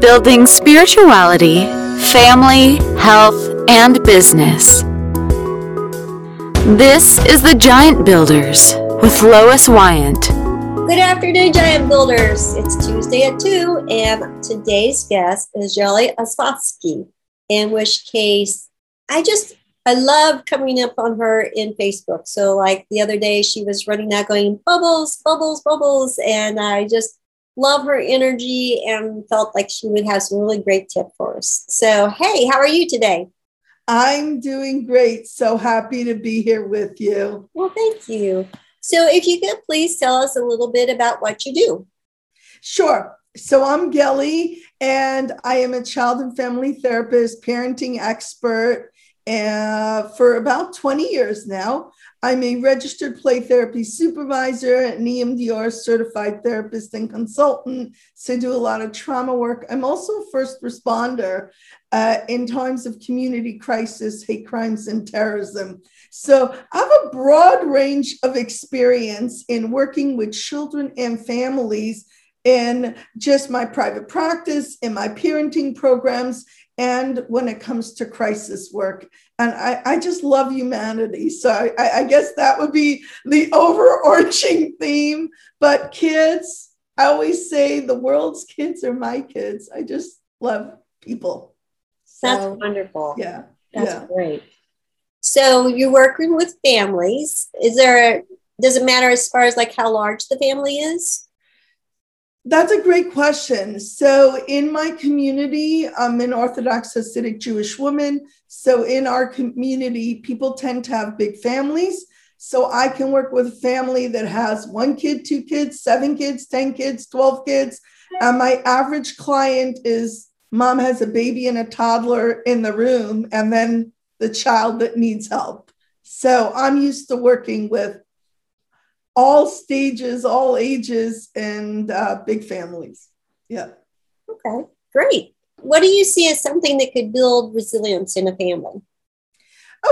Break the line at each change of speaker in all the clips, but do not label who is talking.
building spirituality, family, health, and business. This is the Giant Builders with Lois Wyant.
Good afternoon, Giant Builders. It's Tuesday at 2, and today's guest is Gelly Osofsky, in which case I just I love coming up on her in Facebook. So, like the other day, she was running out going, bubbles, bubbles, bubbles. And I just love her energy and felt like she would have some really great tips for us. So, hey, how are you today?
I'm doing great. So happy to be here with you.
Well, thank you. So, if you could please tell us a little bit about what you do.
Sure. So, I'm Gelly, and I am a child and family therapist, parenting expert, uh, for about 20 years now. I'm a registered play therapy supervisor, an EMDR certified therapist and consultant. So I do a lot of trauma work. I'm also a first responder uh, in times of community crisis, hate crimes, and terrorism. So I have a broad range of experience in working with children and families in just my private practice, in my parenting programs, and when it comes to crisis work. And I, I just love humanity. So I, I guess that would be the overarching theme. But kids, I always say the world's kids are my kids. I just love people.
So, That's wonderful.
Yeah.
That's
yeah.
great. So you're working with families. Is there, a, does it matter as far as like how large the family is?
That's a great question. So, in my community, I'm an Orthodox Hasidic Jewish woman. So, in our community, people tend to have big families. So, I can work with a family that has one kid, two kids, seven kids, 10 kids, 12 kids. And my average client is mom has a baby and a toddler in the room, and then the child that needs help. So, I'm used to working with all stages, all ages, and uh, big families. Yeah.
Okay, great. What do you see as something that could build resilience in a family?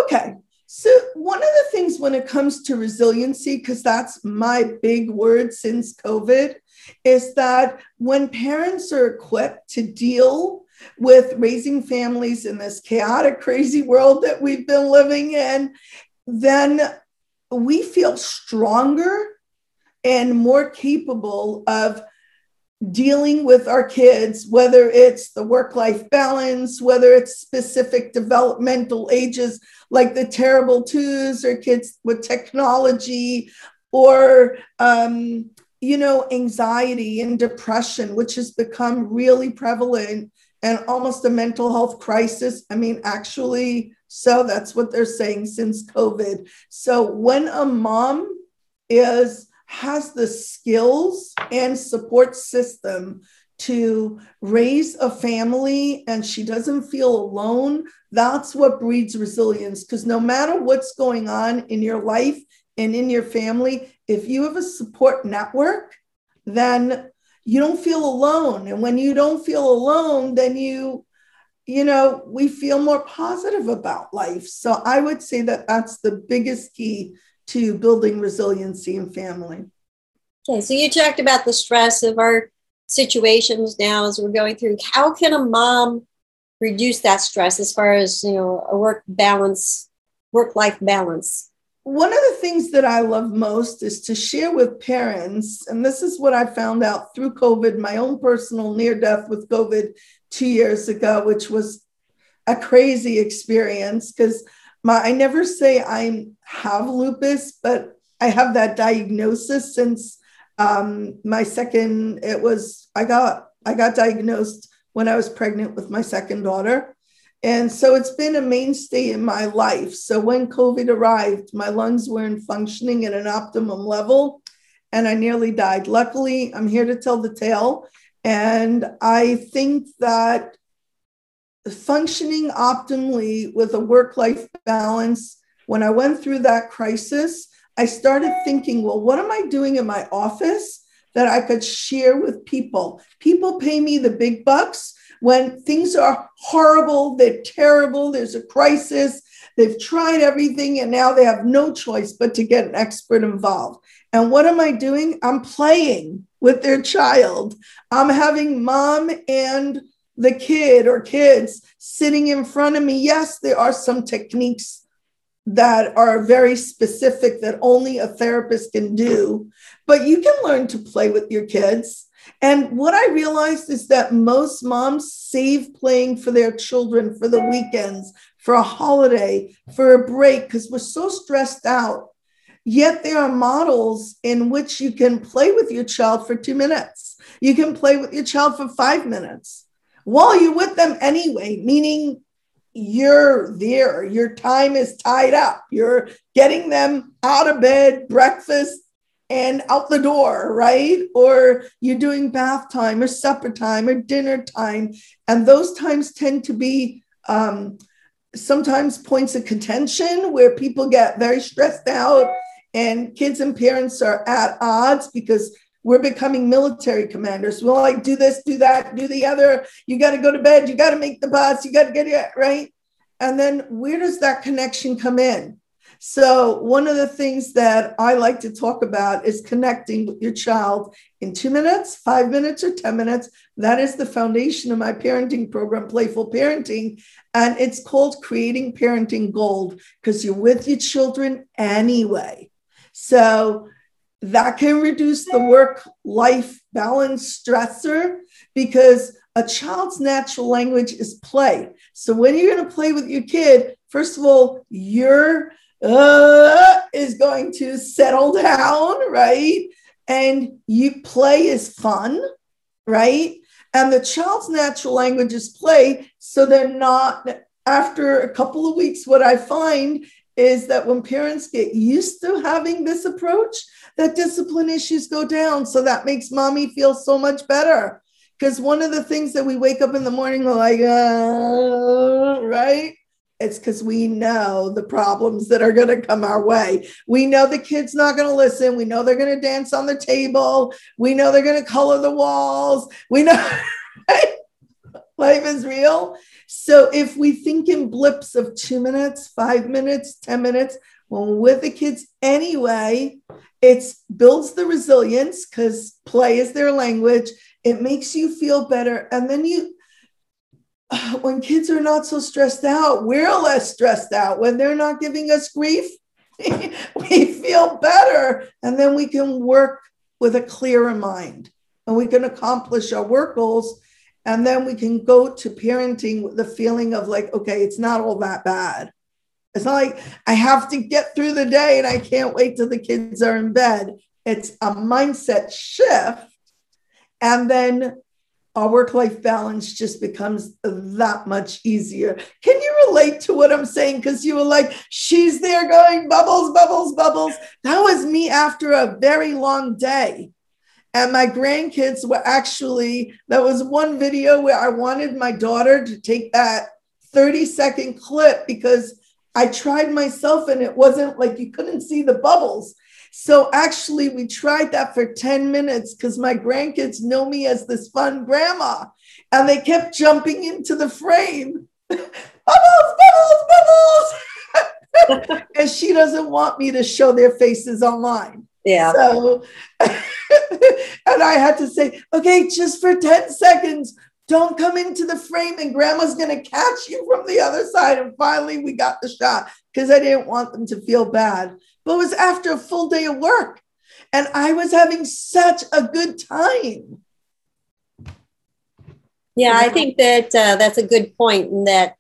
Okay. So, one of the things when it comes to resiliency, because that's my big word since COVID, is that when parents are equipped to deal with raising families in this chaotic, crazy world that we've been living in, then we feel stronger and more capable of dealing with our kids, whether it's the work life balance, whether it's specific developmental ages like the terrible twos or kids with technology or, um, you know, anxiety and depression, which has become really prevalent and almost a mental health crisis. I mean, actually, so that's what they're saying since COVID. So when a mom is has the skills and support system to raise a family and she doesn't feel alone, that's what breeds resilience. Because no matter what's going on in your life and in your family, if you have a support network, then you don't feel alone. And when you don't feel alone, then you you know, we feel more positive about life. So I would say that that's the biggest key to building resiliency in family.
Okay, so you talked about the stress of our situations now as we're going through. How can a mom reduce that stress as far as, you know, a work balance, work life balance?
One of the things that I love most is to share with parents, and this is what I found out through COVID, my own personal near death with COVID two years ago, which was a crazy experience because my I never say I have lupus, but I have that diagnosis since um, my second. It was I got I got diagnosed when I was pregnant with my second daughter. And so it's been a mainstay in my life. So when COVID arrived, my lungs weren't functioning at an optimum level and I nearly died. Luckily, I'm here to tell the tale. And I think that functioning optimally with a work life balance, when I went through that crisis, I started thinking, well, what am I doing in my office that I could share with people? People pay me the big bucks when things are horrible, they're terrible, there's a crisis, they've tried everything, and now they have no choice but to get an expert involved. And what am I doing? I'm playing with their child. I'm having mom and the kid or kids sitting in front of me, yes, there are some techniques that are very specific that only a therapist can do, but you can learn to play with your kids. And what I realized is that most moms save playing for their children for the weekends, for a holiday, for a break, because we're so stressed out. Yet there are models in which you can play with your child for two minutes. You can play with your child for five minutes while you're with them anyway, meaning you're there, your time is tied up, you're getting them out of bed, breakfast, and out the door, right? Or you're doing bath time or supper time or dinner time. And those times tend to be um, sometimes points of contention where people get very stressed out and kids and parents are at odds because we're becoming military commanders. We'll like do this, do that, do the other. You got to go to bed. You got to make the bus. You got to get it right. And then where does that connection come in? So, one of the things that I like to talk about is connecting with your child in two minutes, five minutes, or 10 minutes. That is the foundation of my parenting program, Playful Parenting. And it's called Creating Parenting Gold because you're with your children anyway. So, that can reduce the work life balance stressor because a child's natural language is play. So when you're going to play with your kid, first of all, your uh, is going to settle down, right? And you play is fun, right? And the child's natural language is play. So they're not, after a couple of weeks, what I find is that when parents get used to having this approach, that discipline issues go down. So that makes mommy feel so much better. Because one of the things that we wake up in the morning like, uh, right? It's because we know the problems that are going to come our way. We know the kid's not going to listen. We know they're going to dance on the table. We know they're going to color the walls. We know life is real. So if we think in blips of two minutes, five minutes, 10 minutes, when we're with the kids anyway, it builds the resilience because play is their language. It makes you feel better. And then you, when kids are not so stressed out, we're less stressed out. When they're not giving us grief, we feel better. And then we can work with a clearer mind and we can accomplish our work goals and then we can go to parenting with the feeling of like, okay, it's not all that bad. It's not like I have to get through the day and I can't wait till the kids are in bed. It's a mindset shift. And then our work life balance just becomes that much easier. Can you relate to what I'm saying? Because you were like, she's there going bubbles, bubbles, bubbles. That was me after a very long day. And my grandkids were actually, there was one video where I wanted my daughter to take that 30 second clip because I tried myself and it wasn't like you couldn't see the bubbles. So actually, we tried that for 10 minutes because my grandkids know me as this fun grandma and they kept jumping into the frame. bubbles, bubbles, bubbles. and she doesn't want me to show their faces online.
Yeah.
So, and I had to say, okay, just for 10 seconds, don't come into the frame and grandma's going to catch you from the other side. And finally, we got the shot because I didn't want them to feel bad. But it was after a full day of work. And I was having such a good time.
Yeah, I think that uh, that's a good point, and that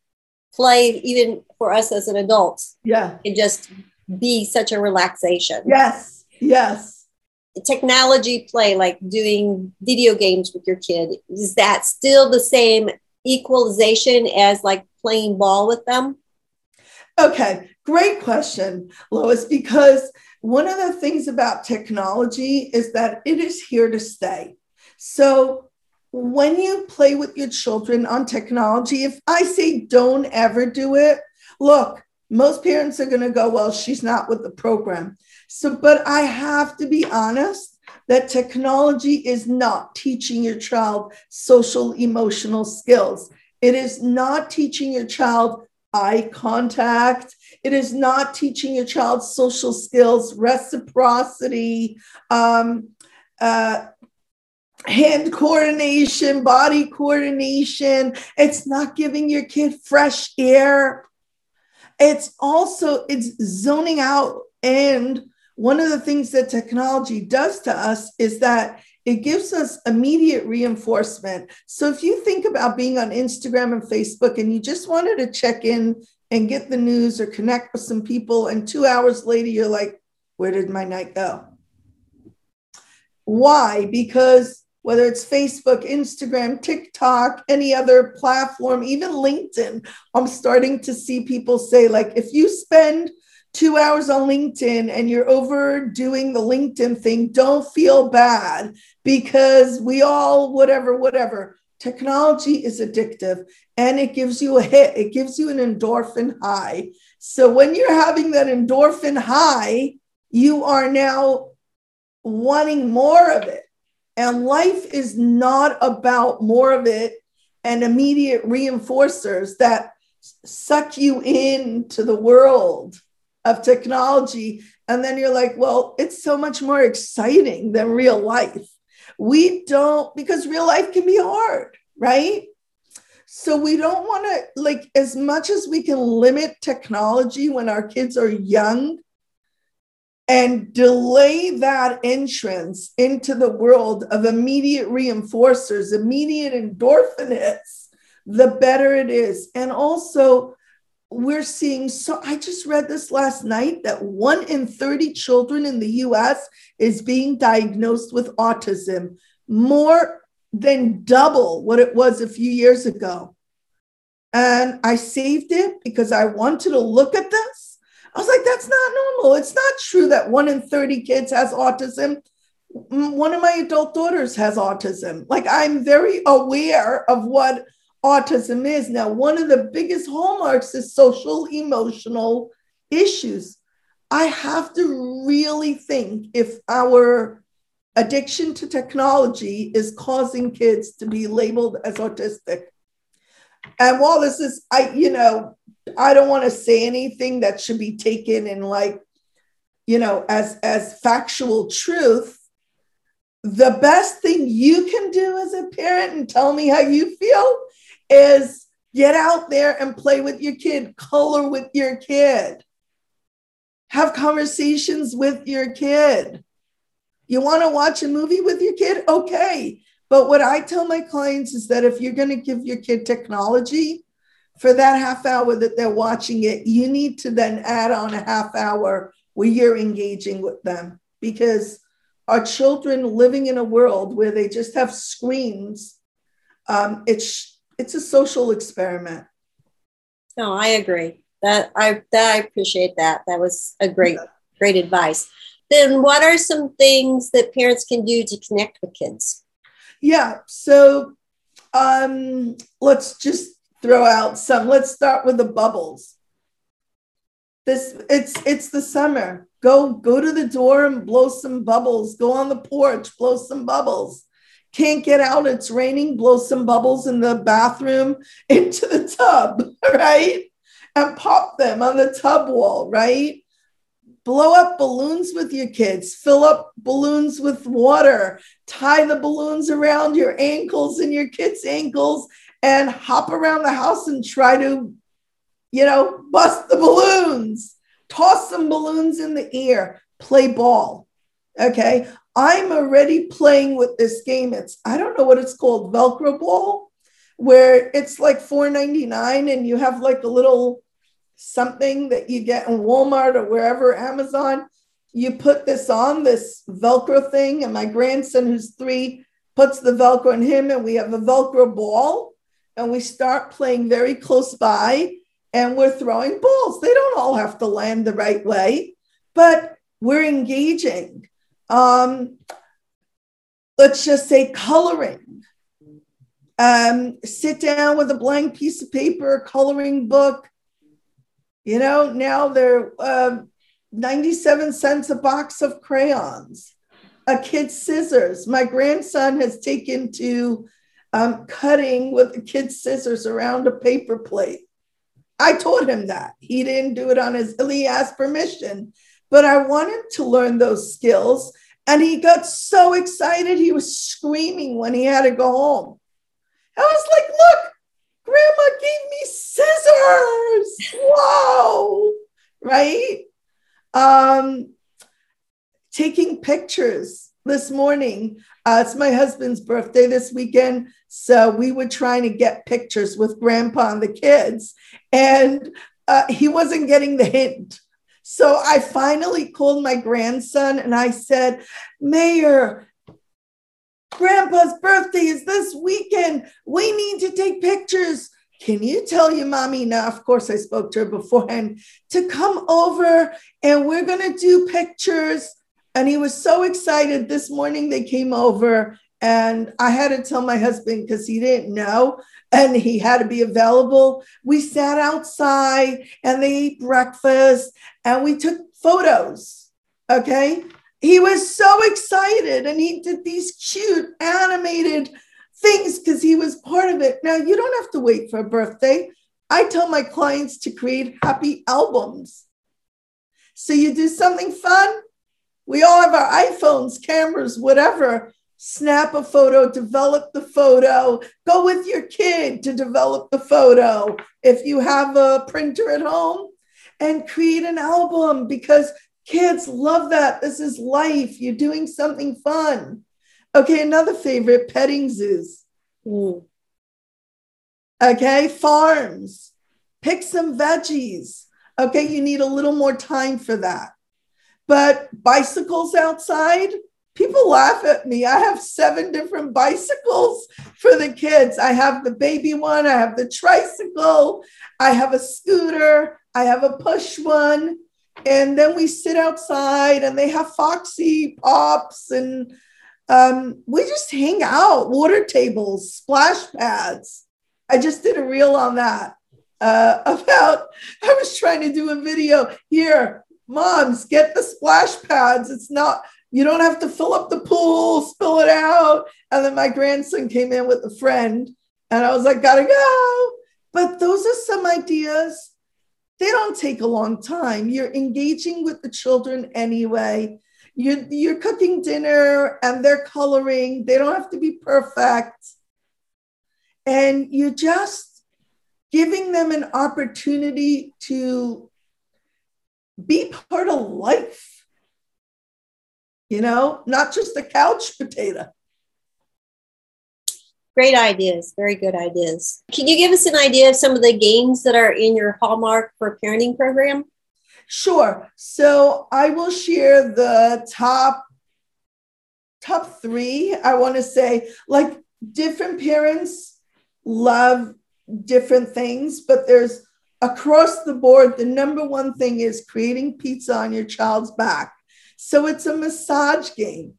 play, even for us as an adult,
yeah,
can just be such a relaxation.
Yes, Yes.
Technology play, like doing video games with your kid, is that still the same equalization as like playing ball with them?
Okay, great question, Lois, because one of the things about technology is that it is here to stay. So when you play with your children on technology, if I say don't ever do it, look, most parents are going to go, well, she's not with the program. So, but I have to be honest that technology is not teaching your child social emotional skills. It is not teaching your child eye contact. It is not teaching your child social skills, reciprocity, um, uh, hand coordination, body coordination. It's not giving your kid fresh air. It's also it's zoning out and one of the things that technology does to us is that it gives us immediate reinforcement. So if you think about being on Instagram and Facebook and you just wanted to check in and get the news or connect with some people, and two hours later, you're like, where did my night go? Why? Because whether it's Facebook, Instagram, TikTok, any other platform, even LinkedIn, I'm starting to see people say, like, if you spend two hours on LinkedIn and you're overdoing the LinkedIn thing, don't feel bad because we all, whatever, whatever. Technology is addictive and it gives you a hit, it gives you an endorphin high. So when you're having that endorphin high, you are now wanting more of it. And life is not about more of it and immediate reinforcers that suck you into the world of technology. And then you're like, well, it's so much more exciting than real life. We don't, because real life can be hard, right? So we don't want to, like, as much as we can limit technology when our kids are young, and delay that entrance into the world of immediate reinforcers, immediate endorphin hits, the better it is. And also, we're seeing so I just read this last night that one in 30 children in the US is being diagnosed with autism, more than double what it was a few years ago. And I saved it because I wanted to look at this I was like, that's not normal. It's not true that one in 30 kids has autism. One of my adult daughters has autism. Like, I'm very aware of what autism is. Now, one of the biggest hallmarks is social emotional issues. I have to really think if our addiction to technology is causing kids to be labeled as autistic. And while this is, I, you know, I don't want to say anything that should be taken in like, you know, as as factual truth. The best thing you can do as a parent and tell me how you feel is get out there and play with your kid, color with your kid, have conversations with your kid. You want to watch a movie with your kid? Okay. But what I tell my clients is that if you're going to give your kid technology, for that half hour that they're watching it, you need to then add on a half hour where you're engaging with them because our children living in a world where they just have screens, um, it's it's a social experiment.
No, I agree. That I that I appreciate that. That was a great great advice. Then, what are some things that parents can do to connect with kids?
Yeah. So, um, let's just throw out some. Let's start with the bubbles. This it's it's the summer. Go go to the door and blow some bubbles. Go on the porch, blow some bubbles. Can't get out, it's raining, blow some bubbles in the bathroom into the tub, right? And pop them on the tub wall, right? blow up balloons with your kids, fill up balloons with water, tie the balloons around your ankles and your kids' ankles, and hop around the house and try to, you know, bust the balloons, toss some balloons in the air, play ball. Okay. I'm already playing with this game. It's, I don't know what it's called, Velcro ball, where it's like $4.99 and you have like a little something that you get in Walmart or wherever, Amazon. You put this on, this Velcro thing, and my grandson, who's three, puts the Velcro in him, and we have a Velcro ball and we start playing very close by and we're throwing balls. They don't all have to land the right way, but we're engaging. Um, let's just say coloring. Um, sit down with a blank piece of paper, coloring book. You know, now they're uh, 97 cents a box of crayons, a kid's scissors. My grandson has taken to um, cutting with a kid's scissors around a paper plate. I taught him that. He didn't do it on his, he asked permission, but I wanted to learn those skills. And he got so excited, he was screaming when he had to go home. I was like, look, grandma gave me scissors. Wow. Right? Um, taking pictures this morning. Uh, it's my husband's birthday this weekend. So we were trying to get pictures with grandpa and the kids. And uh, he wasn't getting the hint. So I finally called my grandson and I said, Meir, Grandpa's birthday is this weekend. We need to take pictures. Can you tell your mommy now? Of course, I spoke to her beforehand to come over and we're going to do pictures. And he was so excited. This morning they came over and I had to tell my husband because he didn't know and he had to be available. We sat outside and they ate breakfast and we took photos. Okay. He was so excited and he did these cute animated things because he was part of it. Now, you don't have to wait for a birthday. I tell my clients to create happy albums. So you do something fun. We all have our iPhones, cameras, whatever snap a photo, develop the photo, go with your kid to develop the photo. If you have a printer at home, and create an album because kids love that. This is life. You're doing something fun. Okay, another favorite petting zoos. Okay, farms. Pick some veggies. Okay, you need a little more time for that. But bicycles outside, people laugh at me. I have seven different bicycles for the kids. I have the baby one, I have the tricycle, I have a scooter, I have a push one. And then we sit outside and they have Foxy Pops and um, we just hang out, water tables, splash pads. I just did a reel on that uh, about, I was trying to do a video here. Moms, get the splash pads. It's not, you don't have to fill up the pool, spill it out. And then my grandson came in with a friend, and I was like, gotta go. But those are some ideas. They don't take a long time. You're engaging with the children anyway. You're, you're cooking dinner and they're coloring. They don't have to be perfect. And you're just giving them an opportunity to be part of life you know, not just a couch potato.
Great ideas, very good ideas. Can you give us an idea of some of the games that are in your Hallmark for Parenting program?
Sure. So I will share the top top three. I want to say like different parents love different things, but there's across the board, the number one thing is creating pizza on your child's back. So it's a massage game.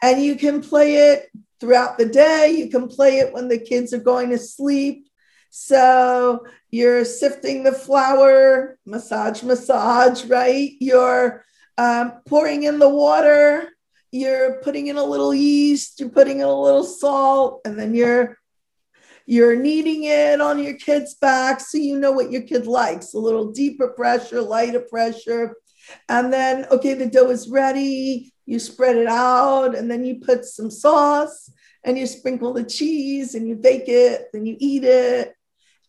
And you can play it throughout the day. You can play it when the kids are going to sleep. So you're sifting the flour, massage, massage, right? You're um, pouring in the water. You're putting in a little yeast. You're putting in a little salt, and then you're you're kneading it on your kid's back so you know what your kid likes a little deeper pressure, lighter pressure. And then, okay, the dough is ready. You spread it out, and then you put some sauce and you sprinkle the cheese and you bake it, then you eat it.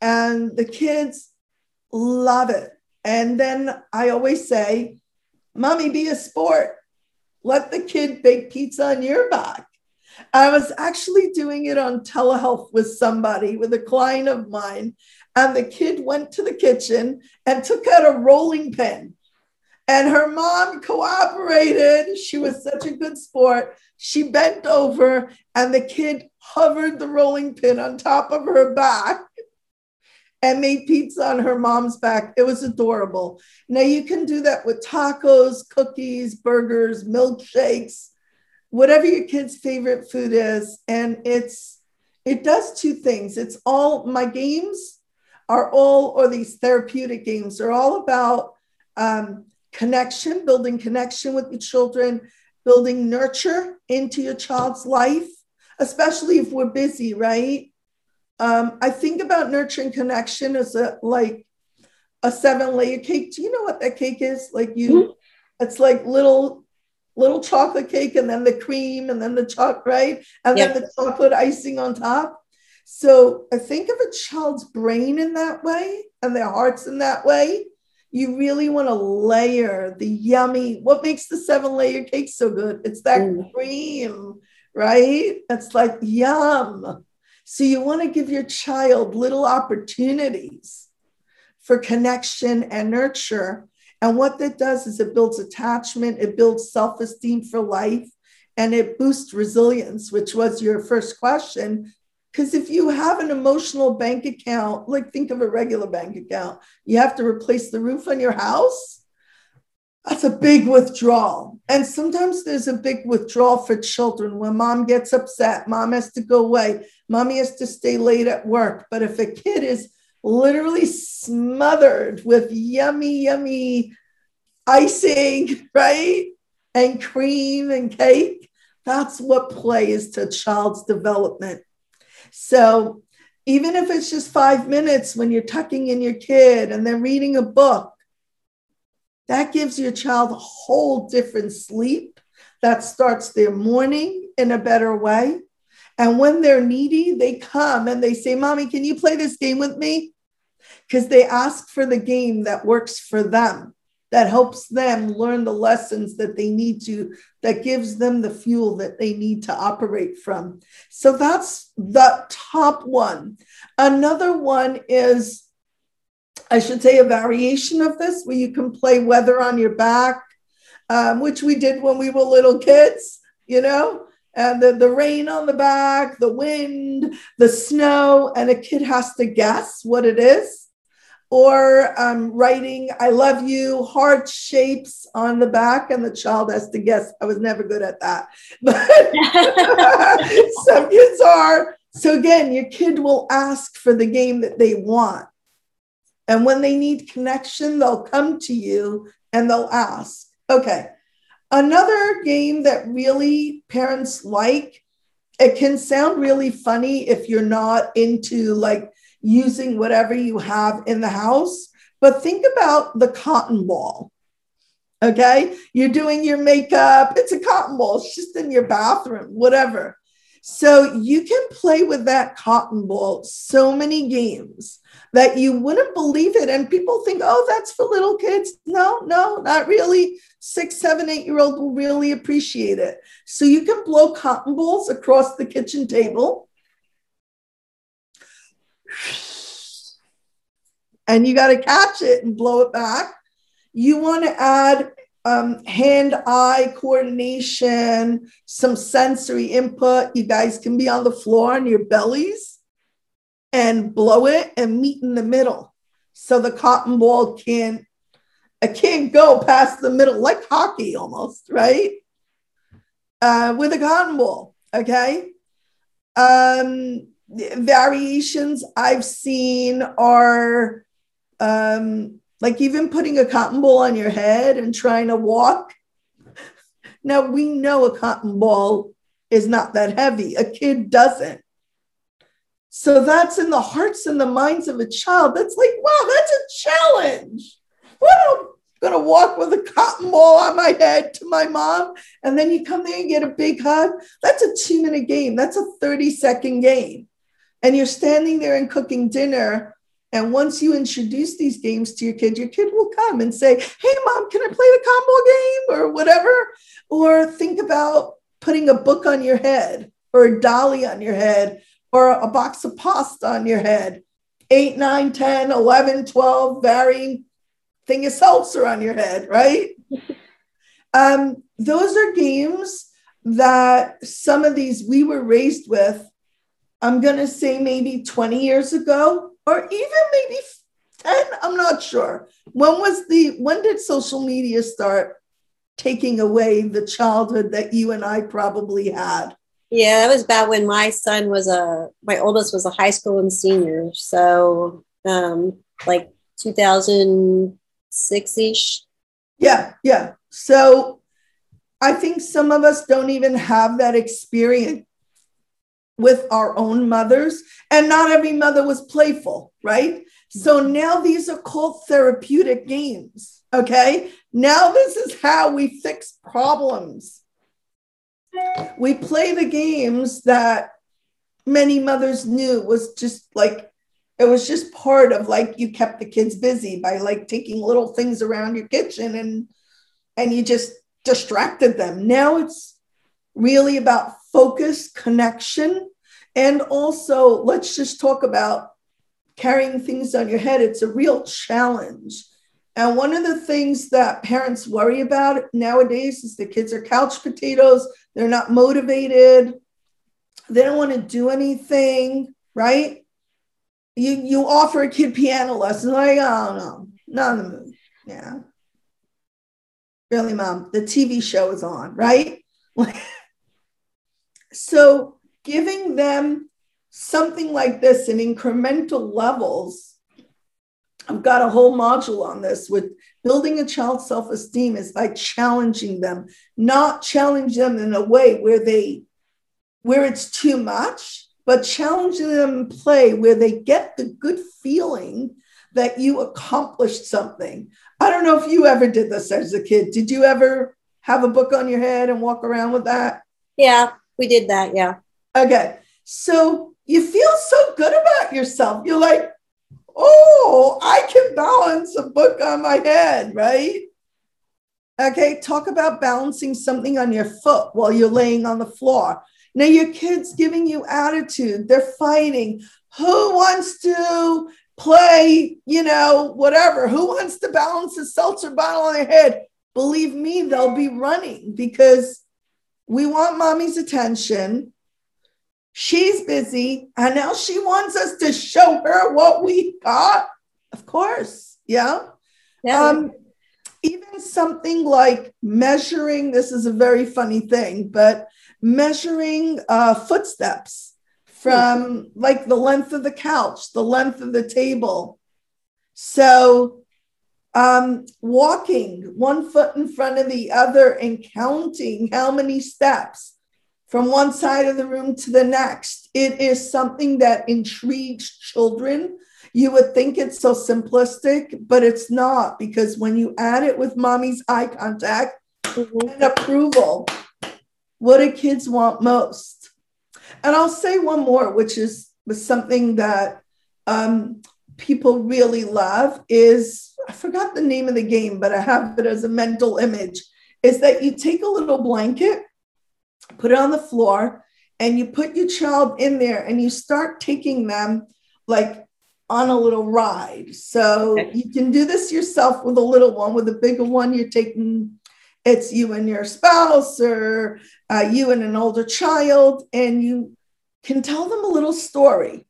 And the kids love it. And then I always say, Mommy, be a sport. Let the kid bake pizza on your back. I was actually doing it on telehealth with somebody, with a client of mine. And the kid went to the kitchen and took out a rolling pin and her mom cooperated. She was such a good sport. She bent over, and the kid hovered the rolling pin on top of her back and made pizza on her mom's back. It was adorable. Now, you can do that with tacos, cookies, burgers, milkshakes, whatever your kid's favorite food is. And it's, it does two things. It's all my games are all, or these therapeutic games are all about um, connection, building connection with your children, building nurture into your child's life, especially if we're busy, right? Um, I think about nurturing connection as a like a seven layer cake. Do you know what that cake is? Like you, mm-hmm. it's like little little chocolate cake and then the cream and then the chocolate, right? And
Yep.
then the chocolate icing on top. So I think of a child's brain in that way and their hearts in that way. You really want to layer the yummy. What makes the seven layer cake so good? It's that
Mm.
cream, right? It's like yum. So you want to give your child little opportunities for connection and nurture. And what that does is it builds attachment, it builds self esteem for life, and it boosts resilience, which was your first question. Because if you have an emotional bank account, like think of a regular bank account, you have to replace the roof on your house. That's a big withdrawal. And sometimes there's a big withdrawal for children when mom gets upset, mom has to go away, mommy has to stay late at work. But if a kid is literally smothered with yummy, yummy icing, right? And cream and cake, that's what play is to child's development. So even if it's just five minutes when you're tucking in your kid and they're reading a book, that gives your child a whole different sleep that starts their morning in a better way. And when they're needy, they come and they say, Mommy, can you play this game with me? Because they ask for the game that works for them, that helps them learn the lessons that they need to, that gives them the fuel that they need to operate from. So that's the top one. Another one is, I should say, a variation of this where you can play weather on your back, um, which we did when we were little kids, you know? and the, the rain on the back, the wind, the snow, and a kid has to guess what it is. Or um, writing, I love you, heart shapes on the back, and the child has to guess. I was never good at that. But some kids are. So, again, your kid will ask for the game that they want. And when they need connection, they'll come to you and they'll ask. Okay, Another game that really parents like, it can sound really funny if you're not into like using whatever you have in the house, but think about the cotton ball. Okay, you're doing your makeup, it's a cotton ball, it's just in your bathroom, whatever. So you can play with that cotton ball so many games that you wouldn't believe it. And people think, oh, that's for little kids. No, no, not really. Six, seven, eight year old will really appreciate it. So you can blow cotton balls across the kitchen table. And you got to catch it and blow it back. You want to add um, hand eye coordination, some sensory input. You guys can be on the floor on your bellies and blow it and meet in the middle. So the cotton ball can't, it can't go past the middle, like hockey almost, right? Uh, with a cotton ball, okay? Um, variations I've seen are um, like even putting a cotton ball on your head and trying to walk. Now we know a cotton ball is not that heavy. A kid doesn't. So that's in the hearts and the minds of a child. That's like, wow, that's a challenge. Well, I'm gonna walk with a cotton ball on my head to my mom, and then you come there and get a big hug. That's a two-minute game. That's a 30-second game. And you're standing there and cooking dinner. And once you introduce these games to your kid, your kid will come and say, Hey, mom, can I play the combo game or whatever? Or think about putting a book on your head or a dolly on your head or a box of pasta on your head. 8, 9, 10, 11, 12, varying thing of seltzer on your head, right? um, those are games that some of these we were raised with. I'm going to say maybe 20 years ago, or even maybe 10. I'm not sure. When was the, when did social media start taking away the childhood that you and I probably had?
Yeah, that was about when my son was a my oldest was a high school and senior. So um like 2006 ish.
Yeah, yeah. So I think some of us don't even have that experience with our own mothers, and not every mother was playful, right? So mm-hmm. now these are called therapeutic games. Okay. Now this is how we fix problems. We play the games that many mothers knew was just like, it was just part of like you kept the kids busy by like taking little things around your kitchen and and you just distracted them. Now it's really about focus, connection, and also let's just talk about carrying things on your head. It's a real challenge. And one of the things that parents worry about nowadays is the kids are couch potatoes, they're not motivated, they don't want to do anything, right? You you offer a kid piano lessons, like, oh no, not in the mood. Yeah. Really, mom, the TV show is on, right? so giving them something like this in incremental levels. I've got a whole module on this with building a child's self esteem is by challenging them, not challenge them in a way where they where it's too much, but challenging them in play where they get the good feeling that you accomplished something. I don't know if you ever did this as a kid. Did you ever have a book on your head and walk around with that?
Yeah, we did that. Yeah.
Okay. So you feel so good about yourself. You're like, oh, I can balance a book on my head, right? Okay, talk about balancing something on your foot while you're laying on the floor. Now, your kid's giving you attitude, they're fighting. Who wants to play, you know, whatever? Who wants to balance a seltzer bottle on their head? Believe me, they'll be running because we want mommy's attention. She's busy, and now she wants us to show her what we got. Of course, yeah. yeah. Um, even something like measuring this is a very funny thing, but measuring uh, footsteps from like the length of the couch, the length of the table. So, um, walking one foot in front of the other and counting how many steps from one side of the room to the next. It is something that intrigues children. You would think it's so simplistic, but it's not because when you add it with mommy's eye contact mm-hmm. and approval, what do kids want most? And I'll say one more, which is something that um, people really love is I forgot the name of the game, but I have it as a mental image. Is that you take a little blanket put it on the floor, and you put your child in there and you start taking them like on a little ride. So okay. you can do this yourself with a little one. With a bigger one, you're taking it's you and your spouse or uh, you and an older child, and you can tell them a little story.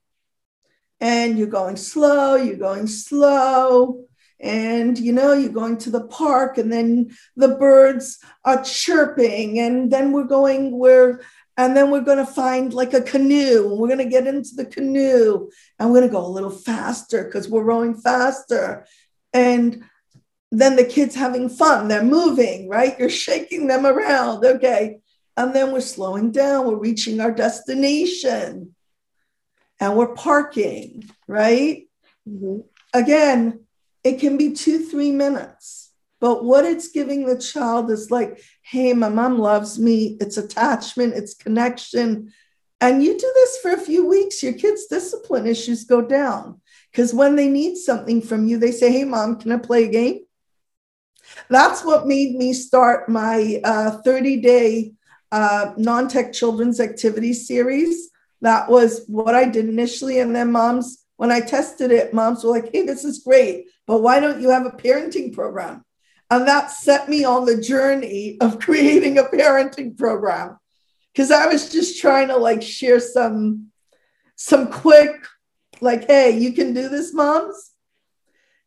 And you're going slow, you're going slow. And you know you're going to the park and then the birds are chirping and then we're going where and then we're going to find like a canoe. We're going to get into the canoe and we're going to go a little faster because we're rowing faster. And then the kids having fun they're moving right? You're shaking them around okay. And then we're slowing down we're reaching our destination and we're parking right mm-hmm. again it can be two, three minutes. But what it's giving the child is like, hey, my mom loves me. It's attachment, it's connection. And you do this for a few weeks, your kids' discipline issues go down. Because when they need something from you, they say, hey, mom, can I play a game? That's what made me start my 30 uh, day uh, non tech children's activity series. That was what I did initially. And then moms, when I tested it, moms were like, hey, this is great but why don't you have a parenting program? And that set me on the journey of creating a parenting program because I was just trying to like share some some quick like hey you can do this moms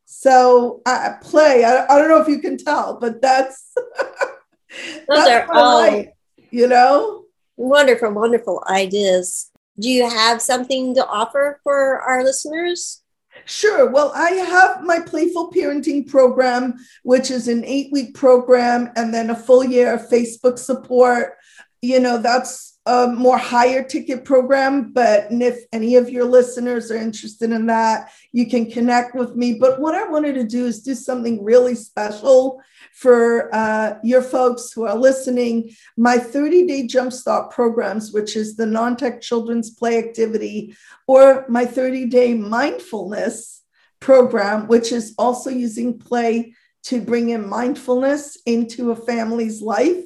so I play I, I don't know if you can tell but that's
those that's are all life,
you know
wonderful wonderful ideas do you have something to offer for our listeners
Sure. Well, I have my Playful Parenting Program, which is an eight week program and then a full year of Facebook support. You know, that's a more higher ticket program, but if any of your listeners are interested in that, you can connect with me. But what I wanted to do is do something really special for uh, your folks who are listening. My 30 day jumpstart programs, which is the non tech children's play activity, or my 30 day mindfulness program, which is also using play to bring in mindfulness into a family's life.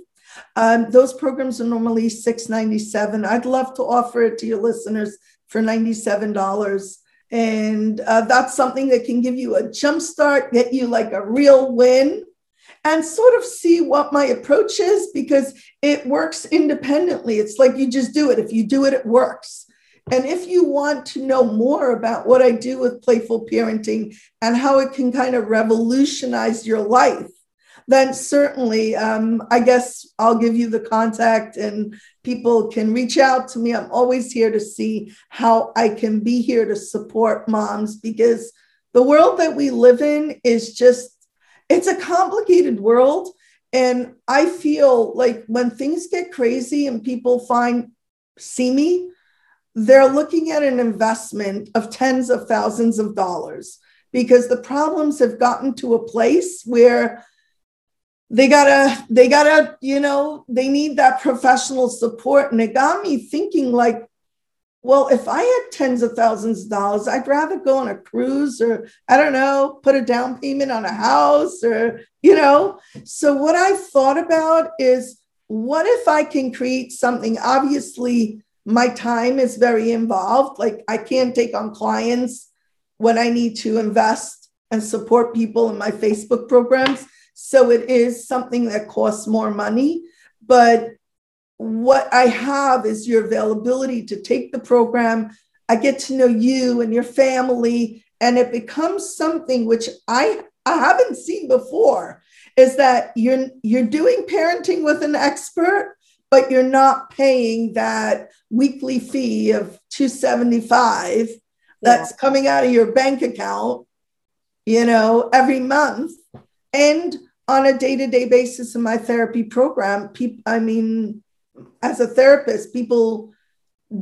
Um, those programs are normally 697. I'd love to offer it to your listeners for $97. And uh, that's something that can give you a jump start, get you like a real win, and sort of see what my approach is because it works independently. It's like you just do it. If you do it, it works. And if you want to know more about what I do with playful parenting and how it can kind of revolutionize your life, then certainly, um, I guess I'll give you the contact and people can reach out to me. I'm always here to see how I can be here to support moms because the world that we live in is just, it's a complicated world. And I feel like when things get crazy and people find, see me, they're looking at an investment of tens of thousands of dollars because the problems have gotten to a place where they gotta they gotta you know they need that professional support. And it got me thinking like well if i had tens of thousands of dollars i'd rather go on a cruise or i don't know put a down payment on a house or you know. So what i thought about is what if i can create something? Obviously my time is very involved. Like i can't take on clients when i need to invest and support people in my facebook programs so it is something that costs more money. But what I have is your availability to take the program. I get to know you and your family, and it becomes something which I, I haven't seen before is that you're you're doing parenting with an expert but you're not paying that weekly fee of 275 that's yeah. coming out of your bank account you know every month and on a day-to-day basis in my therapy program people i mean as a therapist people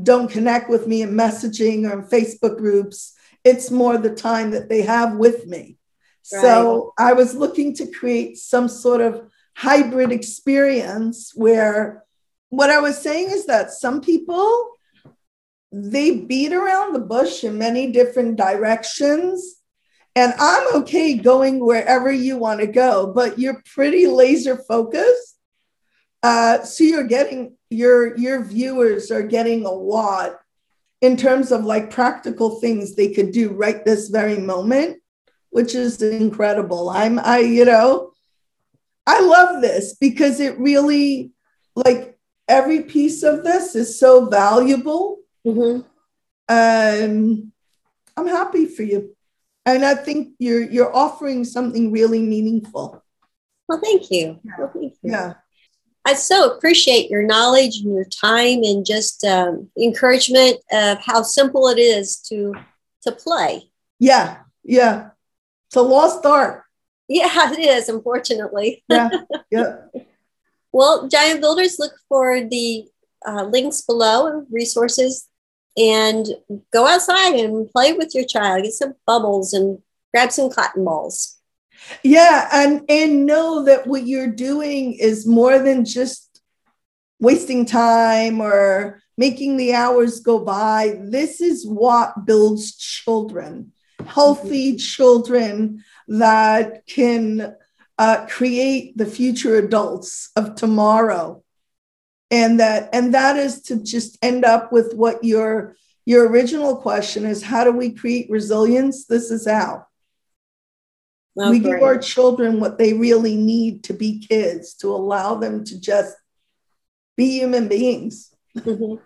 don't connect with me in messaging or in facebook groups. It's more the time that they have with me. Right. so i was looking to create some sort of hybrid experience where what i was saying is that some people they beat around the bush in many different directions and I'm okay going wherever you want to go, but you're pretty laser focused. Uh, so you're getting your your viewers are getting a lot in terms of like practical things they could do right this very moment, which is incredible. I'm I you know I love this because it really like every piece of this is so valuable. Mm-hmm. Um, I'm happy for you and I think you're you're offering something really meaningful.
Well, thank you. Well,
thank you. Yeah.
I so appreciate your knowledge and your time and just um, encouragement of how simple it is to to play.
Yeah, yeah. It's a lost art.
Yeah, it is. Unfortunately.
Yeah, yeah.
well, Giant Builders, look for the uh, links below, and resources and go outside and play with your child. Get some bubbles and grab some cotton balls.
Yeah, and and know that what you're doing is more than just wasting time or making the hours go by. This is what builds children, healthy mm-hmm. children that can uh, create the future adults of tomorrow and that and that is to just end up with what your your original question is how do we create resilience? This is how. Oh, we great. give our children what they really need to be kids to allow them to just be human beings. Mm-hmm.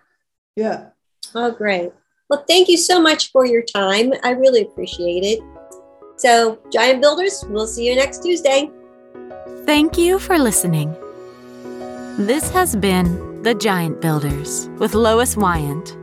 yeah.
Oh great. Well thank you so much for your time. I really appreciate it. So giant builders we'll see you next tuesday.
Thank you for listening this has been The Giant Builders with Lois Wyant.